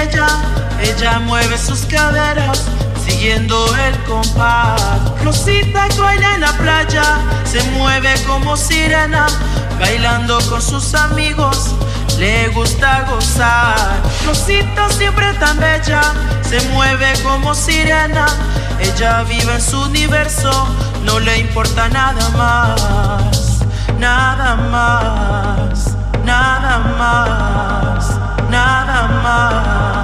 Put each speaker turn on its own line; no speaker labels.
bella. Ella mueve sus caderas, siguiendo el compás. Rosita baila en la playa, se mueve como sirena, bailando con sus amigos. Le gusta gozar. Rosita siempre tan bella, se mueve como sirena. Ella vive en su universo, no le importa nada más, nada más nada más, nada